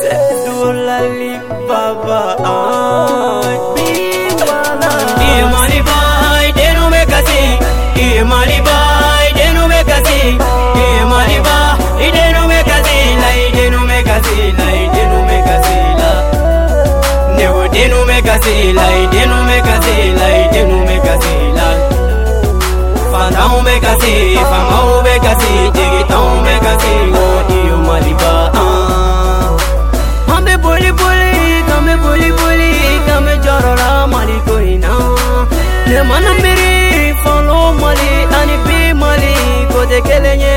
C'est Doulali Baba Iye mali bay denu me kasi Iye mali bay denu me kasi Iye mali ba idenu me kasi la idenu me kasi la idenu me kasi la Newo denu me kasi la idenu me kasi la idenu me kasi la Fanau me kasi famau me kasi io io maliba ah. hame boli boli kame boli boli kame jarora mali koi na le mana mere follow mali ani be mali ko de kelenye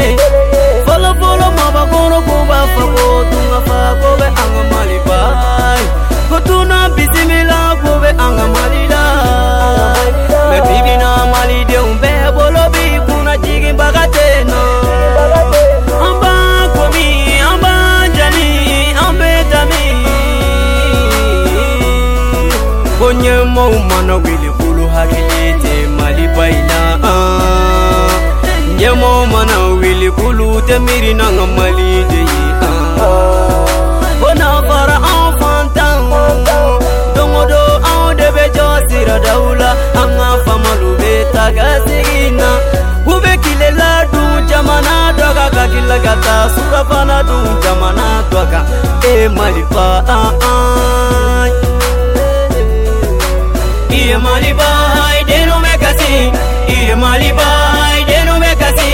Kama umana wili kulu hakilete mali baila ah. Njema umana wili kulu temiri nanga mali deyi Bona ah. bara an fantan Dongo do an debe josira daula Anga famalu beta gasirina Ube kile la du jamana doga Kakila gata surafana du jamana doga E mali fa ah ah. Mali bay denu me kasi Iye mali bay denu me kasi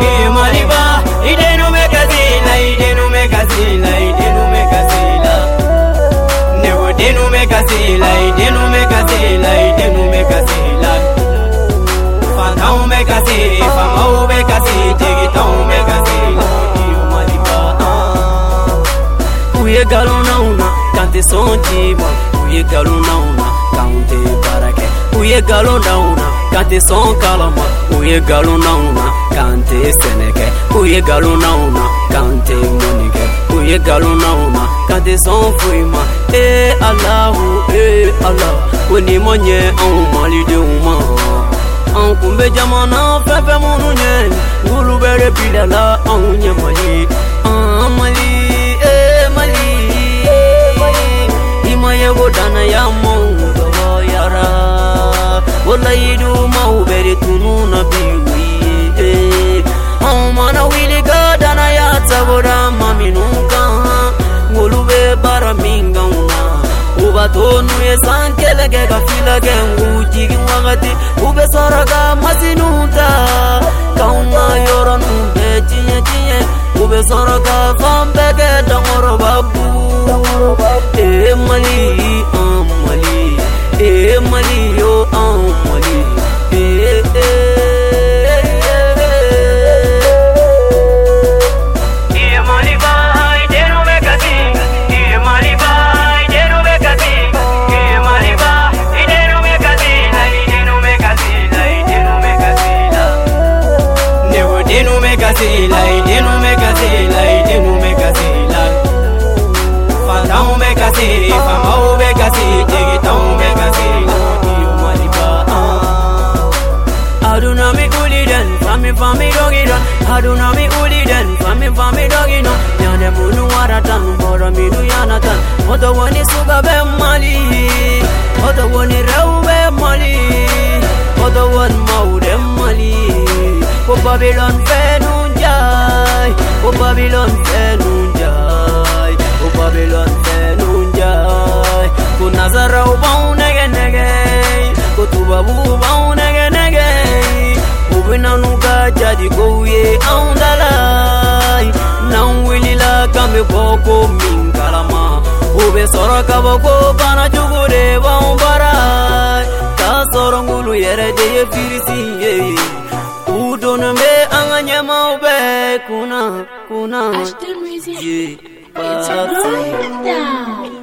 Iye mali ba idenu me kasi la idenu me kasi la idenu me kasi la Newo denu me kasi la idenu me kasi la idenu me kasi la Fantau me kasi famau me kasi tigitau me kasi Iyo mali ba Uye galona una kante sontima Uye galona una kaunte baara kɛ u ye galon d'anw na k'an tɛ sɔn kala ma u ye galon d'anw na k'an tɛ sɛnɛ kɛ u ye galon d'anw na k'an tɛ mɔni kɛ u ye galon d'anw ala ko nin ma ɲɛ anw malidenw ma an kun bɛ jamana fɛn fɛn minnu ɲɛ n'olu bɛ repilɛ la anw ɲɛ mali. Eh mali ee mali i ma ye ko wallahi duma ubere tununa biwi aumana wili gadana yatsabora maminunka ngolube bara mingauna ubatonuye sankelege gafilage ngujigi wakati ube soraga masinunta kauma yoronu be ciye ciye ube soraga fambe They no make a say lie, they no make a say lie, they no make a say lie. Fall down make a say, from out make a say, take it down make a say. I do not make good then, for me, for me, doggy done. I do not make good then, for me, for me, doggy done. Yana bunu waratan, for me, do yanatan. What the one is sugar, mali. Babylon fell on. Oh Babylon fell on. Oh Babylon fell on die. Kunazara ubau nege nege. Kutuba ubau nege nege. Ubina nuka jadi kouye aundalai. Na unwilila kambe koko mingalama. Ube sora kaboko pana chugure waumbara. Kasorongulu yere deye firisi yeye. सुन में अंगने मौबे कुना कुना जी पासे